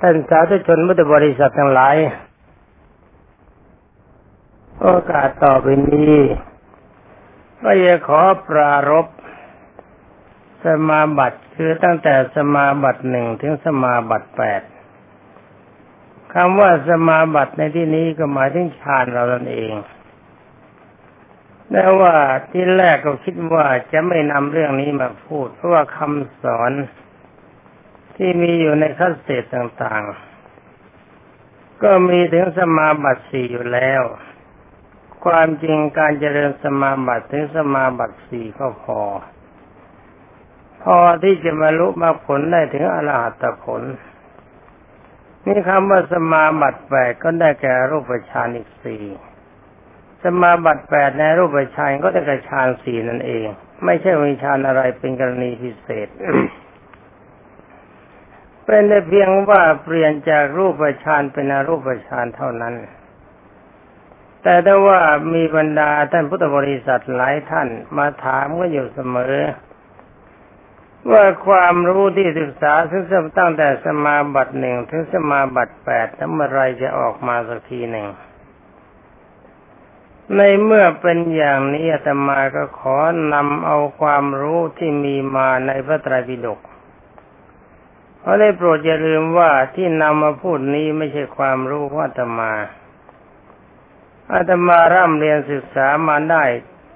ท่านสาธุชนมุตบริษัททั้งหลาย โอกาสต่อไปนี้ก็จะขอปรารบสมาบัติคือตั้งแต่สมาบัติหนึ่งถึงสมาบัติแปดคำว่าสมาบัติในที่นี้ก็หมายถึงฌานเรานั่นเองแต่ว่าที่แรกก็คิดว่าจะไม่นำเรื่องนี้มาพูด เพราะว่าคำสอน ที่มีอยู่ในคัสเตตต่างๆ ก็มีถึงสมาบัติสี่อยู่แล้ว ความจริงการเจริญสมาบัติถึงสมาบัติสี่ก็พอ พอที่จะมาลุมาผลได้ถึงอรหัตผล นี่คำว่าสมาบัติแปดก็ได้แก่รูปฌานอีกสี่สมาบัติแปดในรูปฌานก็ได้แก่ฌานสี่นั่นเอง ไม่ใช่วิชานอะไรเป็นกรณีพิเศษ เป็นแต่เพียงว่าเปลี่ยนจากรูปฌานเป็นอรูปฌานเท่านั้น แต่ถ้าว่ามีบรรดาท่านพุทธบริษัทหลายท่านมาถามก็อยู่เสมอ ว่าความรู้ที่ศึกษาซึ่งตั้งแต่สมาบัติหนึ่งถึงสมาบัติแปดทั้งเมื่อไรจะออกมาสักทีหนึ่งในเมื่อเป็นอย่างนี้อาตมาก็ขอนำเอาความรู้ที่มีมาในพระไตรปิฎก เพราได้โปรดอย่าลืมว่าที่นำมาพูดนี้ไม่ใช่ความรู้ของอาตมาอาตมาร่ำเรียนศึกษามาได้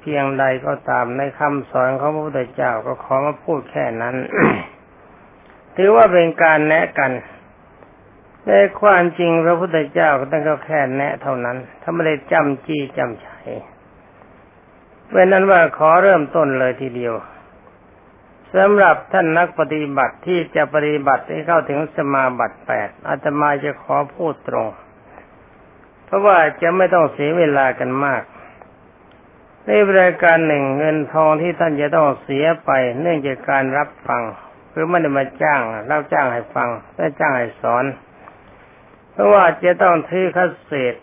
เพียงใดก็ตามในคำสอนของพระพุทธเจ้าก็ขอมาพูดแค่นั้น ถือว่าเป็นการแนะกันในความจริงพระพุทธเจ้าก็ต้องก็แค่แนะเท่านั้น ถ้าไม่ได้จำจี้จำชัยเป็นนั้นว่าขอเริ่มต้นเลยทีเดียว สำหรับท่านนักปฏิบัติที่จะปฏิบัติให้เข้าถึงสมาบัติแปดอาตมาจะขอพูดตรง เพราะว่าจะไม่ต้องเสียเวลากันมากในรายการหนึ่งเงินทองที่ท่านจะต้องเสียไปเนื่องจากการรับฟังหรือไม่ได้มาจ้างเล่าจ้างให้ฟังได้จ้างให้สอน เพราะว่าจะต้องทื่อคัสเศษ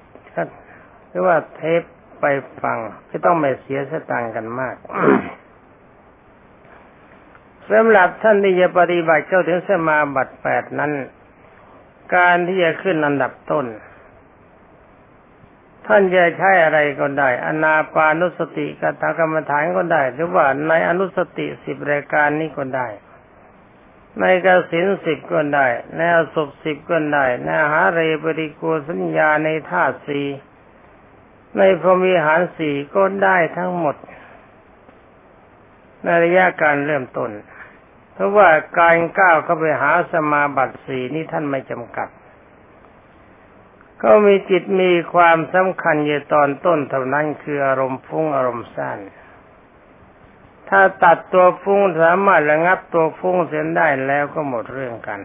หรือว่าเทปไปฟังจะต้องไม่เสียสตางค์กันมาก สำหรับท่านที่จะปฏิบัติเข้าถึงสมาบัติแปดนั้น การที่จะขึ้นอันดับต้น ท่านจะใช้อะไรก็ได้ อนาปานุสติกตากรรมฐานก็ได้ หรือว่าในอนุสติสิบรายการนี้ก็ได้ ในกสินสิบก็ได้ในอสุปสิบก็ได้ในหาเรปริโกสัญญาในธาตุสีในพรหมิหารสี่ก็ได้ทั้งหมดในระยะการเริ่มต้น เพราะว่าการก้าวเข้าไปหาสมาบัติสีนี้ท่านไม่จำกัด ก็มีจิตมีความสำคัญอยู่ตอนต้นเท่านั้นคืออารมณ์ฟุ้งอารมณ์สั้นถ้าตัดตัวฟุ้งสามารถระงับตัวฟุ้งเสียได้แล้วก็หมดเรื่องกัน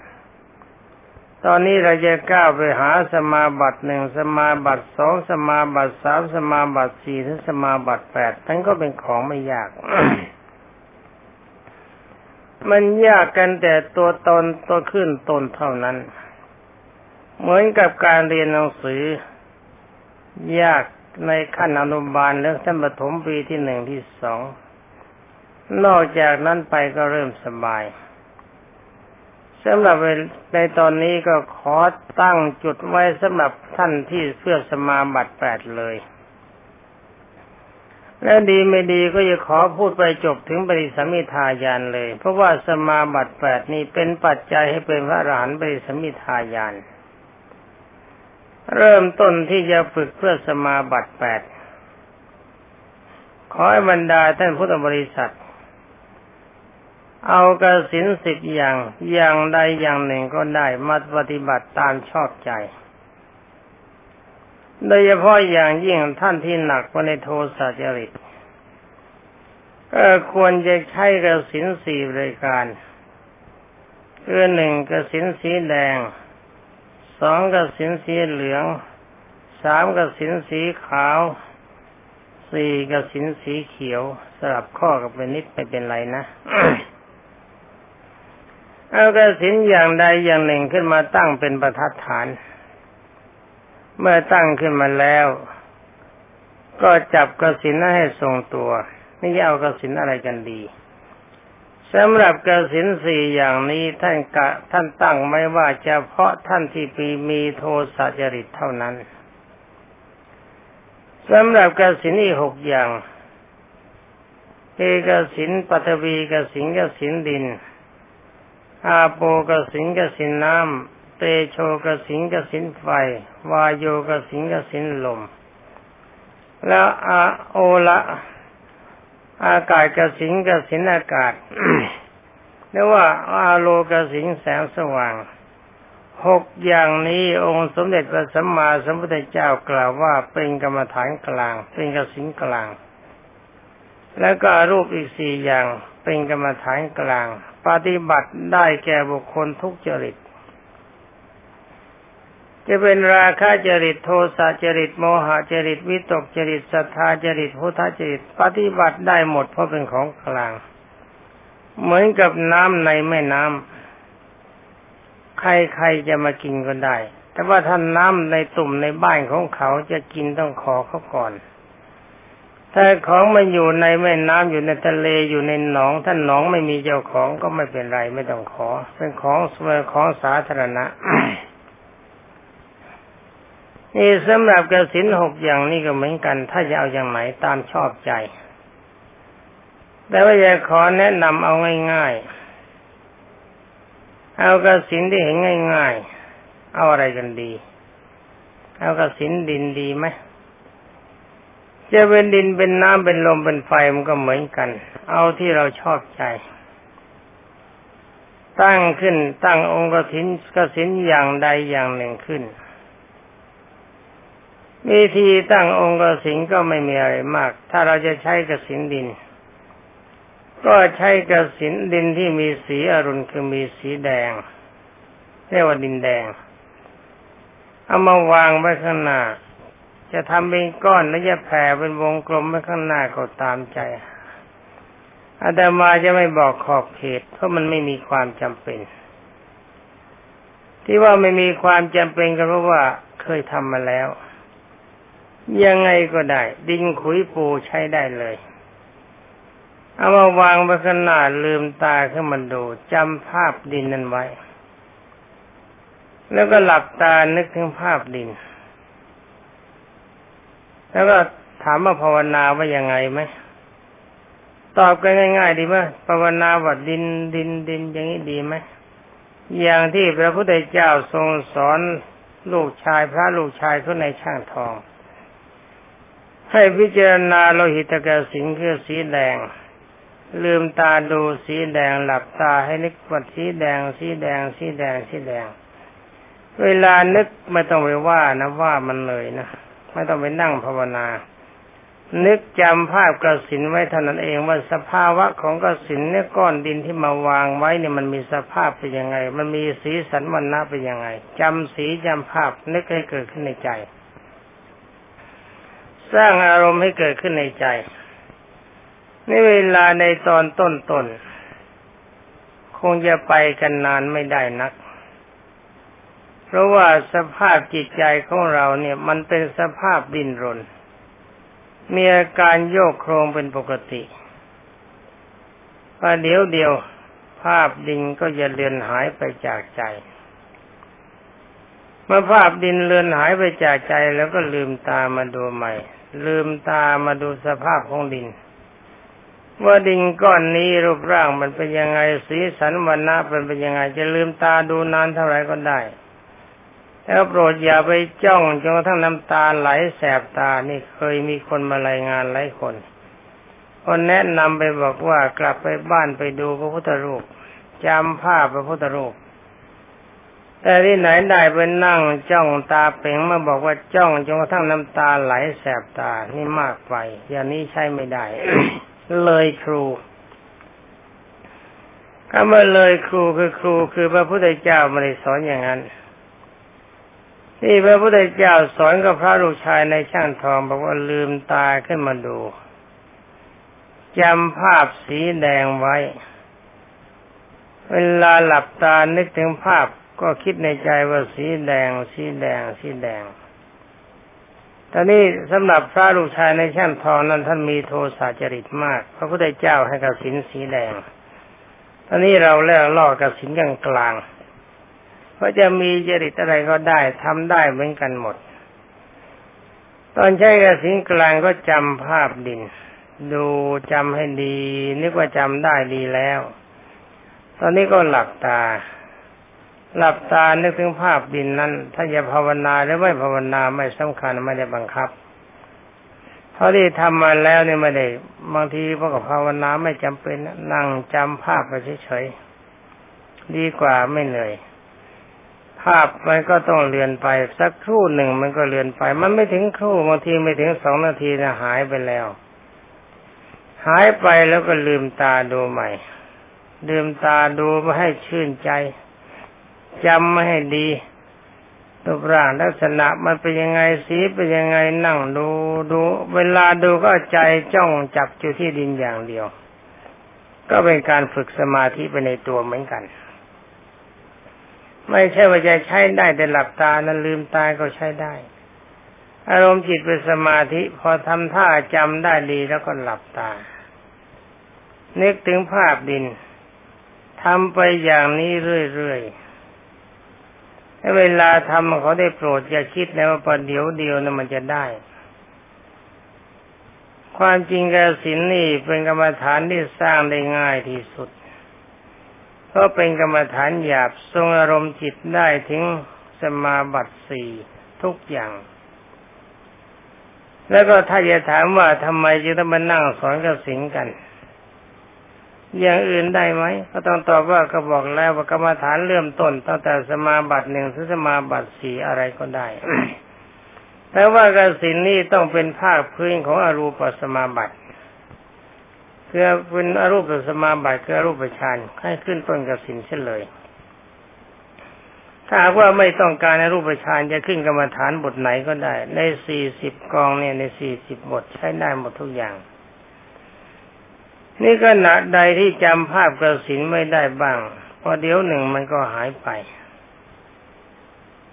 ตอนนี้เราจะก้าวไปหาสมาบัติหนึ่งสมาบัติสองสมาบัติสามสมาบัติสี่ถึงสมาบัติแปดทั้งก็เป็นของไม่ยาก มันยากกันแต่ตัวตนตัวขึ้นตนเท่านั้น เหมือนกับการเรียนหนังสือ ยากในขั้นอนุบาลแล้วชั้นประถมปีที่หนึ่งที่สอง นอกจากนั้นไปก็เริ่มสบายสำหรับในตอนนี้ก็ขอตั้งจุดไว้สำหรับท่านที่เพื่อสมาบัติแปดเลย แล้วดีไม่ดีก็จะขอพูดไปจบถึงปริสมิทายานเลย เพราะว่าสมาบัติแปดนี้เป็นปัจจัยให้เป็นพระอรหันต์ปริสมิทายาน เริ่มต้นที่จะฝึกเพื่อสมาบัติแปดขอให้บรรดาท่านพุทธบริษัท เอากระสินสิบอย่างอย่างใดอย่างหนึ่งก็ได้มาปฏิบัติตามชอบใจ โดยเฉพาะอย่างยิ่งท่านที่หนักกว่าในโทสะจริตก็ควรจะใช้กระสินสี่รายการคือหนึ่งกระสินสีแดงสองกระสินสีเหลืองสามกระสินสีขาวสี่กระสินสีเขียวสลับข้อกับเป็นนิดไม่เป็นไรนะเอากระสินอย่างใดอย่างหนึ่งขึ้นมาตั้งเป็นประทัดฐาน เมื่อตั้งขึ้นมาแล้ว ก็จับกระสินให้ทรงตัว ไม่ยเอากระสินอะไรกันดีสำหรับกระสินสี่อย่างนี้ท่านกะท่านตั้งไม่ว่าเฉพาะท่านที่ปีมีโทสะจริตเท่านั้นสำหรับกสินอีกหกอย่างเอกสินปัทวีกสินกสินดิน อาโปกสินกสินน้ำ เตโชกสินกสินไฟ วายโยกสินกสินลม แล้วอาโอละอากาศกสิงกสินอากาศเรียกว่าอาโลกสิงแสงสว่างหกอย่างนี้องค์สมเด็จพระสัมมาสัมพุทธเจ้ากล่าวว่าเป็นกรรมฐานกลาง เป็นกสิงกลาง แล้วก็รูปอีกสี่อย่างเป็นกรรมฐานกลาง ปฏิบัติได้แก่บุคคลทุกจริต จะเป็นราคะจริตโทสะจริตโมหะจริตวิตกจริตศรัทธาจริตพุทธจริตปฏิบัติได้หมดเพราะเป็นของกลาง เหมือนกับน้ำในแม่น้ำใครๆจะมากินก็ได้ แต่ว่าท่านน้ำในตุ่มในบ้านของเขาจะกินต้องขอเขาก่อนถ้าของมันอยู่ในแม่น้ำอยู่ในทะเลอยู่ในหนองท่านหนองไม่มีเจ้าของก็ไม่เป็นไรไม่ต้องขอ เป็นของสวยของสาธารณะ นี่สำหรับกสินหกอย่างนี้ก็เหมือนกัน ถ้าจะเอาอย่างไหนตามชอบใจ แต่ว่าอยากขอแนะนำเอาง่ายๆ เอากสินที่เห็นง่ายๆ เอาอะไรกันดี เอากสินดินดีไหมจะเป็นดินเป็นน้ำเป็นลมเป็นไฟมันก็เหมือนกัน เอาที่เราชอบใจ ตั้งขึ้นตั้งองค์กสินกสินอย่างใดอย่างหนึ่งขึ้น วิธีตั้งองค์กสินก็ไม่มีอะไรมาก ถ้าเราจะใช้กสินดิน ก็ใช้กสินดินที่มีสีอรุณคือมีสีแดงเรียกว่าดินแดง เอามาวางไว้ข้างหน้า จะทำเป็นก้อนแล้วจะแผ่เป็นวงกลมไว้ข้างหน้าก็ตามใจอาตมาจะไม่บอกขอบเขตเพราะมันไม่มีความจำเป็น ที่ว่าไม่มีความจำเป็นก็เพราะว่าเคยทำมาแล้ว ยังไงก็ได้ ดินขุยปูใช้ได้เลย เอามาวางไว้ขนาดลืมตาขึ้นมาดูจำภาพดินนั้นไว้ แล้วก็หลับตานึกถึงภาพดิน แล้วก็ถามว่าภาวนาว่ายังไงไหมตอบกันง่ายๆดีไหมภาวนาว่าดินดินดินอย่างนี้ดีไหมอย่างที่พระพุทธเจ้าทรงสอนลูกชายพระลูกชายเขาในช่างทอง ให้พิจารณาโลหิตกสิงคือสีแดง ลืมตาดูสีแดงหลับตาให้นึกว่าสีแดง สีแดง สีแดง สีแดง เวลานึกไม่ต้องไปว่านะว่ามันเลยนะไม่ต้องไปนั่งภาวนา นึกจำภาพกระสินไว้เท่านั้นเองว่าสภาวะของกระสินเนี่ยก้อนดินที่มาวางไว้เนี่ยมันมีสภาพเป็นยังไง มันมีสีสันวันนะเป็นยังไงจำสีจำภาพนึกให้เกิดขึ้นในใจ สร้างอารมณ์ให้เกิดขึ้นในใจในเวลาในตอนต้นๆคงจะไปกันนานไม่ได้นัก เพราะว่าสภาพจิตใจของเราเนี่ย มันเป็นสภาพดินรน มีอาการโยกโครงเป็นปกติพอเดี๋ยวเดียวภาพดินก็จะเลือนหายไปจากใจ เมื่อภาพดินเลือนหายไปจากใจแล้วก็ลืมตามาดูใหม่ ลืมตามาดูสภาพของดิน ว่าดินก้อนนี้รูปร่างมันเป็นยังไงสีสันวันนะเป็นเป็นยังไง จะลืมตาดูนานเท่าไหร่ก็ได้แล้วโปรดอย่าไปจ้องจนกระทั่งน้ำตาไหลแสบตานี่เคยมีคนมารายงานหลายคนคนแนะนำไปบอกว่ากลับไปบ้านไปดูพระพุทธรูปจำภาพพระพุทธรูป แต่ที่ไหนได้ไปนั่งจ้องตาเป่งมาบอกว่าจ้องจนกระทั่งน้ำตาไหลแสบตา นี่มากไป อย่างนี้ใช่ไม่ได้ เลยครูคำว่าเลยครูคือครูคือพระพุทธเจ้าไม่ได้สอนอย่างนั้นที่พระพุทธเจ้าสอนกับพระลูกชายในช่างทองบอกว่าลืมตาขึ้นมาดูจำภาพสีแดงไว้ เวลาหลับตานึกถึงภาพ ก็คิดในใจว่าสีแดง สีแดง สีแดง ตอนนี้สำหรับพระลูกชายในช่างทองนั้นท่านมีโทสะจริตมาก พระพุทธเจ้าให้กสินสีแดง ตอนนี้เราเลิกล่อกสินกลางกลางเพราะจะมีจริตอะไรก็ได้ทำได้เหมือนกันหมด ตอนใช้กสินกลางก็จำภาพดิน ดูจำให้ดี นึกว่าจำได้ดีแล้ว ตอนนี้ก็หลับตา หลับตานึกถึงภาพดินนั้นถ้าจะภาวนาหรือไม่ภาวนาไม่สำคัญไม่ได้บังคับเพราะที่ทำมาแล้วเนี่ยไม่ได้บางทีพวกภาวนาไม่จำเป็นนั่งจำภาพไปเฉยๆดีกว่าไม่เหนื่อยภาพมันก็ต้องเลือนไปสักครู่หนึ่งมันก็เลือนไป มันไม่ถึงครู่บางทีไม่ถึงสองนาทีนะหายไปแล้ว หายไปแล้วก็ลืมตาดูใหม่ลืมตาดูมาให้ชื่นใจ จำมาให้ดีรูปร่างลักษณะมันเป็นยังไงสีเป็นยังไงนั่งดูดู เวลาดูก็ใจจ้องจับอยู่ที่ดินอย่างเดียว ก็เป็นการฝึกสมาธิไปในตัวเหมือนกัน ไม่ใช่ว่าจะใช้ได้แต่หลับตานั้นลืมตาก็ใช้ได้ อารมณ์จิตเป็นสมาธิ พอทำท่าจำได้ดีแล้วก็หลับตา นึกถึงภาพดินทำไปอย่างนี้เรื่อยๆ เวลาทำเขาได้โปรดอย่าคิดนะว่าประเดี๋ยวเดียวนะมันจะได้ ความจริงกสินนี่เป็นกรรมฐานที่สร้างได้ง่ายที่สุด เพราะเป็นกรรมฐานหยาบทรงอารมณ์จิตได้ถึงสมาบัติสี่ทุกอย่าง แล้วก็ถ้าจะถามว่าทำไมจึงต้องมานั่งสอนกสินกัน อย่างอื่นได้ไหมก็ต้องตอบว่าก็บอกแล้วว่ากรรมฐานเริ่มต้นตั้งแต่สมาบัติหนึ่งถึงสมาบัติสี่อะไรก็ได้ แต่ว่ากสินนี้ต้องเป็นภาคพื้นของอรูปสมาบัติคือเป็นอรูปสมาบัติคืออรูปฌานให้ขึ้นต้นกสินเช่นเลย ถ้าว่าไม่ต้องการอรูปฌานจะขึ้นกรรมฐานบทไหนก็ได้ ในสี่สิบกองเนี่ยในสี่สิบบทใช้ได้หมดทุกอย่าง นี่ขณะใดที่จำภาพกระสินไม่ได้บ้างพอเดี๋ยวหนึ่งมันก็หายไป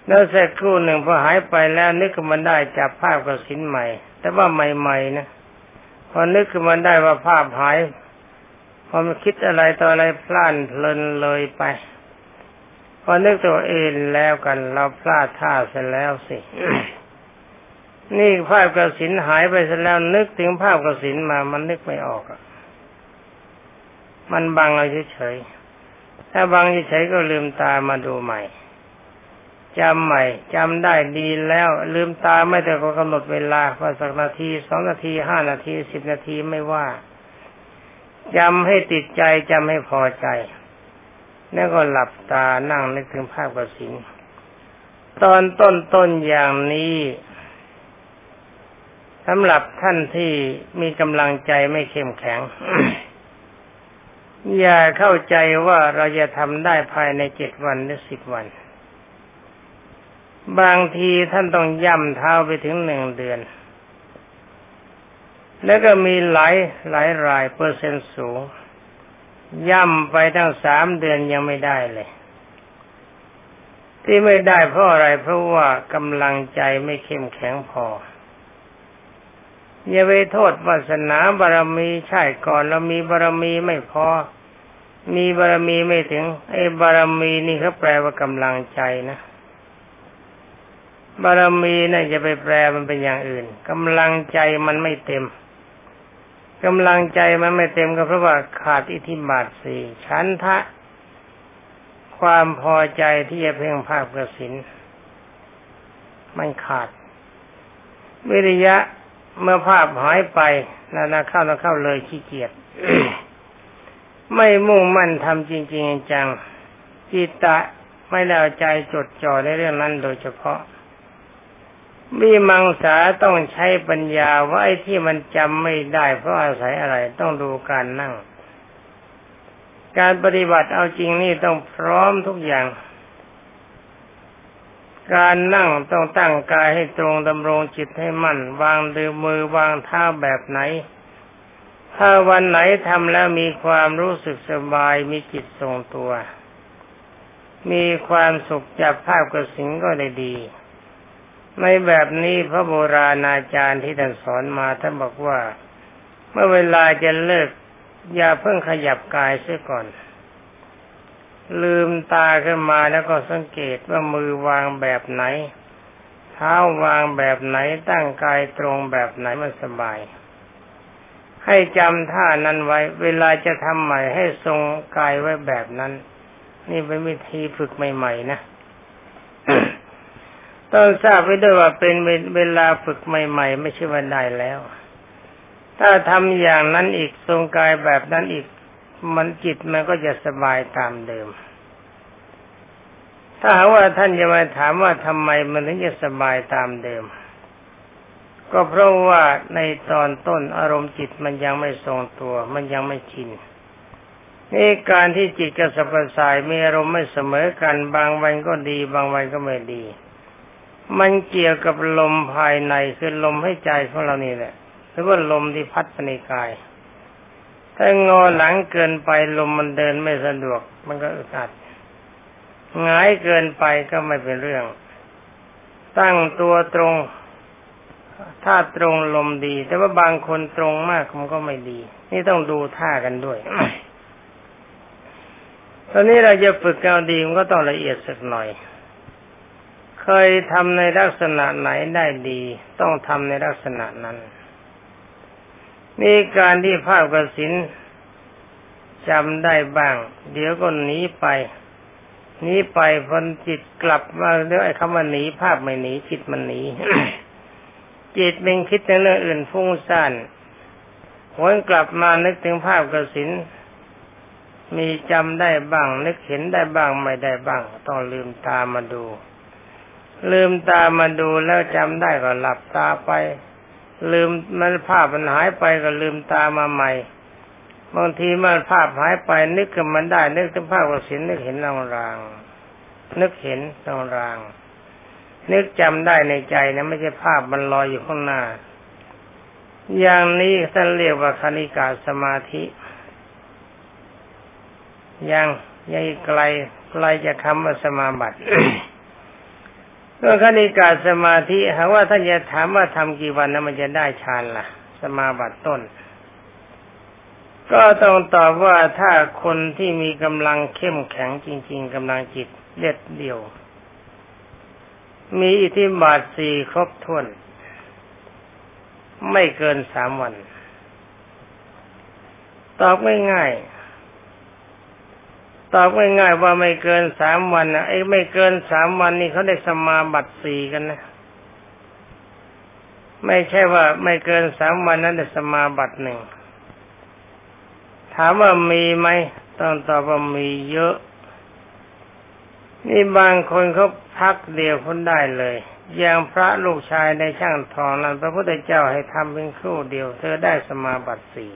แล้วสักครู่หนึ่งพอหายไปแล้วนึกขึ้นมาได้จับภาพกระสินใหม่ แต่ว่าใหม่ๆนะพอนึกขึ้นมาได้ว่าภาพหายพอมันคิดอะไรต่ออะไรพลาดเพลินเลยไป พอนึกตัวเองแล้วกัน เราพลาดท่าเสร็จแล้วสิ นี่ภาพกระสินหายไปเสร็จแล้วนึกถึงภาพกระสินมามันนึกไม่ออกอะ มันบังเอาเฉยๆ ถ้าบังเฉยๆก็ลืมตามาดูใหม่จำใหม่จำได้ดีแล้ว ลืมตาไม่แต่ก็กำหนดเวลาว่าสักนาทีสองนาทีห้านาทีสิบนาทีไม่ว่าจำให้ติดใจจำให้พอใจ แล้วก็หลับตานั่งนึกถึงภาพกสินตอนต้นต้นอย่างนี้สำหรับท่านที่มีกำลังใจไม่เข้มแข็ง อย่าเข้าใจว่าเราจะทำได้ภายในเจ็ดวันหรือสิบวัน บางทีท่านต้องย่ำเท้าไปถึงหนึ่งเดือน แล้วก็มีหลายหลายรายเปอร์เซ็นต์สูง ย่ำไปทั้งสามเดือนยังไม่ได้เลย ที่ไม่ได้เพราะอะไรเพราะว่ากำลังใจไม่เข้มแข็งพอ อย่าไปโทษวาสนาบารมีใช่ก่อนเรามีบารมีไม่พอ มีบารมีไม่ถึง ไอ้บารมีนี่เขาแปลว่ากำลังใจนะ บารมีนะ่ะจะไปแปลมันเป็นอย่างอื่นกำลังใจมันไม่เต็มกำลังใจมันไม่เต็มก็เพราะว่าขาดอิทธิบาทสี่ชั้นทะ ความพอใจที่จะเพ่งภาพกระสินมันขาดวิริยะ เมื่อภาพหายไปนานาเข้านาเข้าเลยขี้เกียจไม่มุ่งมั่นทำจริง ๆ จังจิตตะไม่แล้วใจจดจ่อในเรื่องนั้นโดยเฉพาะมีมังสาต้องใช้ปัญญาว่าไอ้ที่มันจำไม่ได้ เพราะอาศัยอะไรต้องดูการนั่ง การปฏิบัติเอาจริงนี่ต้องพร้อมทุกอย่าง การนั่งต้องตั้งกายให้ตรงดำรงจิตให้มั่น วางดือมือวางเท้าแบบไหน ถ้าวันไหนทำแล้วมีความรู้สึกสบายมีจิตทรงตัว มีความสุขจากภาพกระสิงก็ได้ดี ในแบบนี้พระโบราณอาจารย์ที่ท่านสอนมาท่านบอกว่า เมื่อเวลาจะเลิก อย่าเพิ่งขยับกายเสียก่อน ลืมตาขึ้นมาแล้วก็สังเกตว่ามือวางแบบไหน เท้าวางแบบไหนตั้งกายตรงแบบไหนมันสบาย ให้จำท่านั้นไว้ เวลาจะทำใหม่ให้ทรงกายไว้แบบนั้น นี่เป็นวิธีฝึกใหม่ ๆ นะต้องทราบไว้ด้วยว่าเป็นเวลาฝึกใหม่ ๆ ไม่ใช่วันได้แล้ว ถ้าทำอย่างนั้นอีกทรงกายแบบนั้นอีก มันจิตมันก็จะสบายตามเดิม ถ้าหากว่าท่านจะมาถามว่าทำไมมันถึงจะสบายตามเดิม ก็เพราะว่าในตอนต้นอารมณ์จิตมันยังไม่ทรงตัว มันยังไม่ชินนี่การที่จิตกับสัพสายมีอารมณ์ไม่เสมอกัน บางวันก็ดี บางวันก็ไม่ดี มันเกี่ยวกับลมภายในคือลมให้ใจของเรานี่แหละหรือว่าลมที่พัดไปในกาย ถ้างอหลังเกินไปลมมันเดินไม่สะดวก มันก็อึดอัดหงายเกินไปก็ไม่เป็นเรื่อง ตั้งตัวตรง ถ้าตรงลมดี แต่ว่าบางคนตรงมากมันก็ไม่ดี นี่ต้องดูท่ากันด้วย ตอนนี้เราจะฝึกเอาดีมันก็ต้องละเอียดสักหน่อย เคยทำในลักษณะไหนได้ดี ต้องทำในลักษณะนั้น นี่การที่ภาพกระสินจำได้บ้าง เดี๋ยวก็หนีไปหนีไปพนจิตกลับมาเรื่องไอ้คำว่าหนีภาพไม่หนีจิตมันหนีจิตเป็นคิดในเรื่องอื่นฟุ้งซ่านวนกลับมานึกถึงภาพกระสินมีจำได้บ้าง นึกเห็นได้บ้างไม่ได้บ้าง ต้องลืมตามาดู ลืมตามาดูแล้วจำได้ก็หลับตาไป ลืมมันภาพมันหายไปก็ลืมตามาใหม่ บางทีมันภาพหายไปนึกขึ้นมันได้ นึกถึงภาพกสินนึกเห็นรางรางนึกเห็นรางรางนึกจำได้ในใจนะไม่ใช่ภาพมันลอยอยู่ข้างหน้า อย่างนี้ท่านเรียกว่าคณิกาสมาธิ ยังยังไกลไกลจะคำว่าสมาบัติ เรื่องคณิกาสมาธิหากว่าท่านจะถามว่าทำกี่วันนั้นมันจะได้ฌานล่ะ สมาบัติต้น ก็ต้องตอบว่าถ้าคนที่มีกำลังเข้มแข็งจริง ๆกำลังจิตเด็ดเดี่ยว มีอิทธิบาทสี่ครบถ้วน ไม่เกินสามวัน ตอบง่ายๆ ตอบง่ายๆว่าไม่เกินสามวันนะไอ้ไม่เกินสามวันนี่เขาได้สมาบัติสี่กันนะ ไม่ใช่ว่าไม่เกินสามวันนั้นได้สมาบัติหนึ่งถามว่ามีไหมต้องตอบว่ามีเยอะ นี่บางคนเขาพักเดียวคนได้เลยอย่างพระลูกชายในช่างทองนั้นพระพุทธเจ้าให้ทำเป็นครู่เดียว เธอได้สมาบัติสี่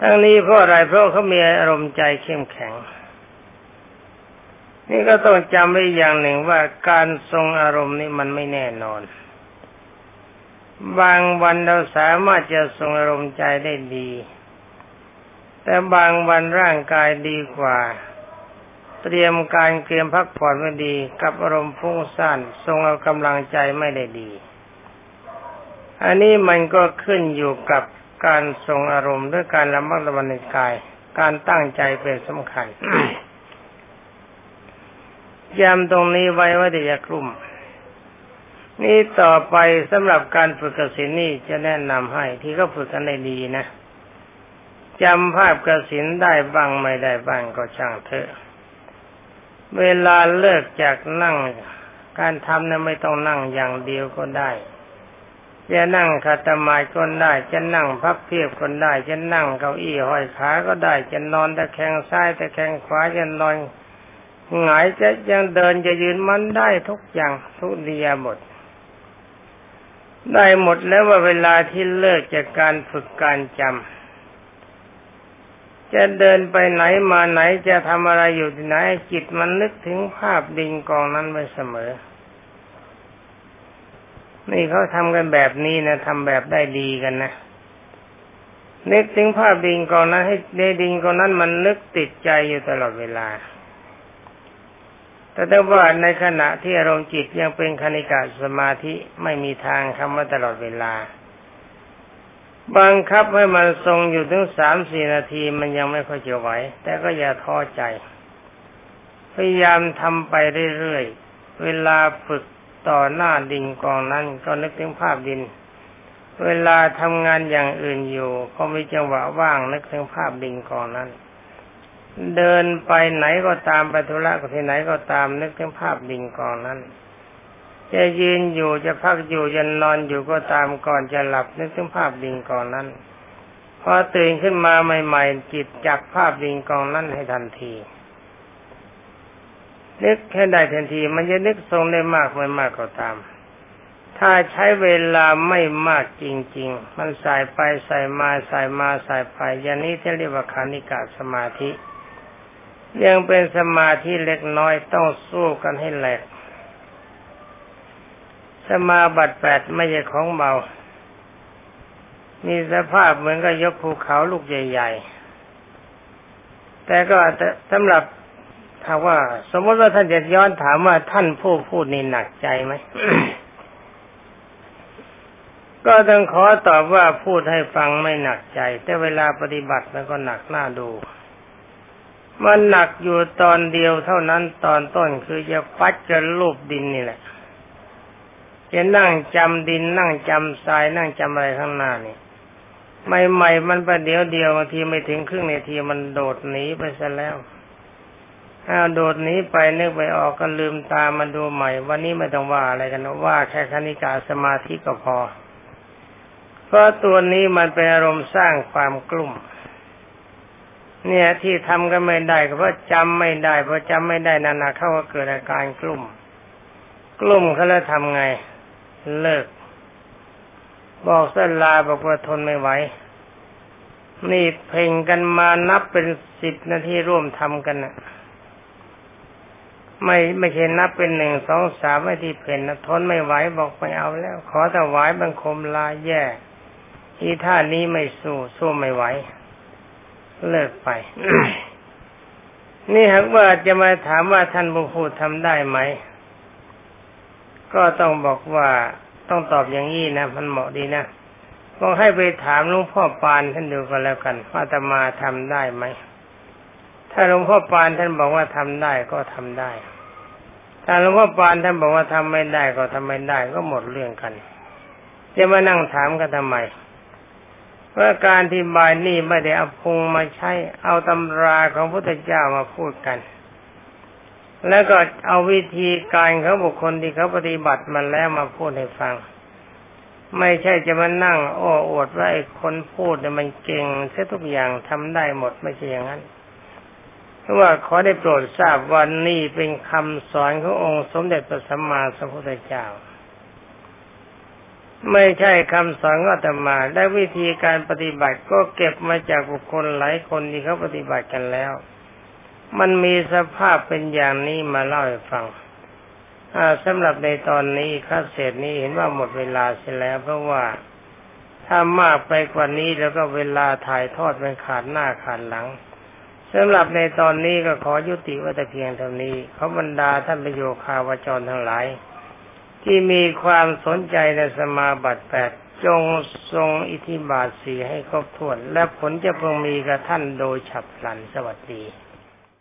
ทั้งนี้เพราะอะไรเพราะเขามีอารมณ์ใจเข้มแข็ง นี่ก็ต้องจำไว้อย่างหนึ่งว่าการทรงอารมณ์นี่มันไม่แน่นอน บางวันเราสามารถจะทรงอารมณ์ใจได้ดี แต่บางวันร่างกายดีกว่า เตรียมการเตรียมพักผ่อนไม่ดี กับอารมณ์ฟุ้งซ่านทรงเอากำลังใจไม่ได้ดีอันนี้มันก็ขึ้นอยู่กับ การทรงอารมณ์ด้วยการระมัดระวังในกาย การตั้งใจเป็นสำคัญย้ำตรงนี้ไว้ว่าจะกลุ่ม นี่ต่อไปสำหรับการฝึกกสินนี่จะแนะนำให้ที่เขาฝึกกันได้ดีนะจำภาพกสินได้บ้างไม่ได้บ้างก็ช่างเถอะ เวลาเลิกจากนั่ง การทำนั้นไม่ต้องนั่งอย่างเดียวก็ได้ จะนั่งขัตมายก็ได้ จะนั่งพับเพียบก็ได้ จะนั่งเก้าอี้ห้อยขาก็ได้ จะนอนตะแคงซ้ายตะแคงขวาจะนอนหงายจะยังเดินจะยืนมันได้ทุกอย่างทุกเดียหมด ได้หมดแล้วว่าเวลาที่เลิกจากการฝึกการจำจะเดินไปไหนมาไหนจะทำอะไรอยู่ที่ไหนจิตมันนึกถึงภาพดิงกองนั้นไว้เสมอ นี่เขาทำกันแบบนี้นะทำแบบได้ดีกันนะนึกถึงภาพดิงกองนั้นให้ในดิงกองนั้นมันนึกติดใจอยู่ตลอดเวลา แต่ถ้าว่าในขณะที่อารมณ์จิตยังเป็นคณิกาสมาธิไม่มีทางคำว่าตลอดเวลา บังคับให้มันทรงอยู่ถึงสามสี่นาทีมันยังไม่ค่อยจะไหว แต่ก็อย่าท้อใจ พยายามทำไปเรื่อยๆ เวลาฝึก ต่อหน้าดินกองนั้นก็นึกถึงภาพดิน เวลาทำงานอย่างอื่นอยู่พอมีจังหวะว่างนึกถึงภาพดินกองนั้น เดินไปไหนก็ตามไปธุระก็ที่ไหนก็ตามนึกถึงภาพดินกองนั้น จะยืนอยู่จะพักอยู่จะนอนอยู่ก็ตามก่อนจะหลับนึกถึงภาพดิงกองนั้นพอตื่นขึ้นมาใหม่ ๆ จิตจักภาพดิงกองนั้นให้ทันที นึกแค่ได้ทันทีมันจะนึกทรงได้มากไม่มากก็ตาม ถ้าใช้เวลาไม่มากจริง ๆ มันใส่ไปใส่มาใส่มาใส่ไปอย่างนี้ที่เรียกว่าคานิกาสมาธิยังเป็นสมาธิเล็กน้อยต้องสู้กันให้แหลก สมาบัติแปดไม่ใช่ของเบา มีสภาพเหมือนกับยกภูเขาลูกใหญ่ ๆ แต่ก็สำหรับ ถ้าว่า สมมติว่าท่านจะย้อนถามว่าท่านผู้พูดนี่หนักใจไหมก็ต้องขอตอบว่าพูดให้ฟังไม่หนักใจ แต่เวลาปฏิบัติมันก็หนักหน้าดู มันหนักอยู่ตอนเดียวเท่านั้นตอนต้นคือจะฟัดจะลูบดินนี่แหละจะนั่งจำดินนั่งจำทรายนั่งจำอะไรข้างหน้านี่ใหม่ๆมันประเดี๋ยวเดียวบางทีไม่ถึงครึ่งนาทีมันโดดหนีไปซะแล้ว ถ้าโดดหนีไปนึกไปออกก็ลืมตามาดูใหม่ วันนี้ไม่ต้องว่าอะไรกันว่าแค่คณิกาสมาธิก็พอ เพราะตัวนี้มันเป็นอารมณ์สร้างความกลุ่ม เนี่ยที่ทำก็ไม่ได้ก็เพราะจำไม่ได้เพราะจำไม่ได้นานๆเข้าก็เกิดอาการกลุ่ม กลุ่มเขาแล้วทำไง เลิก บอกเส้นลาบอกว่าทนไม่ไหวนี่เพ่งกันมานับเป็นสิบนาทีร่วมทำกันนะ ไม่ไม่ใช่นับเป็นหนึ่งสองสามไม่ที่เพ่นนะทนไม่ไหวบอกไม่เอาแล้ว ขอถวายบังคมลาแย่ที่ท่านี้ไม่สู้สู้ไม่ไหว เลิกไป นี่หากว่าจะมาถามว่าท่านบุพูดทำได้ไหม ก็ต้องบอกว่าต้องตอบอย่างนี้นะ มันเหมาะดีนะบอกให้ไปถามหลวงพ่อปานท่านดูกันแล้วกันว่าตมาทำได้ไหม ถ้าหลวงพ่อปานท่านบอกว่าทำได้ก็ทำได้ ถ้าหลวงพ่อปานท่านบอกว่าทำไม่ได้ก็ทำไม่ได้ก็หมดเรื่องกันจะมานั่งถามกันทำไมเพราะการที่บายนี่ไม่ได้เอาพงมาใช้ เอาตำราของพระพุทธเจ้ามาพูดกัน แล้วก็เอาวิธีการเของบุคคลที่เขาปฏิบัติมาแล้วมาพูดให้ฟัง ไม่ใช่จะมานั่ง โอ้อวดว่าไอ้คนพูดเนี่ยมันเก่งเสียทุกอย่างทำได้หมดไม่ใช่อย่างนั้น เพราะว่าขอได้โปรดทราบว่านี่เป็นคำสอนขององค์สมเด็จพระสัมมาสัมพุทธเจ้า ไม่ใช่คำสอนก็แต่มาและวิธีการปฏิบัติก็เก็บมาจากบุคคลหลายคนที่เขาปฏิบัติกันแล้ว มันมีสภาพเป็นอย่างนี้มาเล่าให้ฟังสำหรับในตอนนี้คัสเศษนี้เห็นว่าหมดเวลาเสียแล้ว เพราะว่าถ้ามากไปกว่านี้แล้วก็เวลาถ่ายทอดเป็นขาดหน้าขาดหลัง สำหรับในตอนนี้ก็ขอยุติไว้แต่เพียงเท่านี้เขาบรรดาท่านประโยคาวจรทั้งหลาย ที่มีความสนใจในสมาบัติแปดจงทรงอิทธิบาทสีให้ครบถ้วน และผลจะเพิ่งมีกับท่านโดยฉับพลันสวัสดี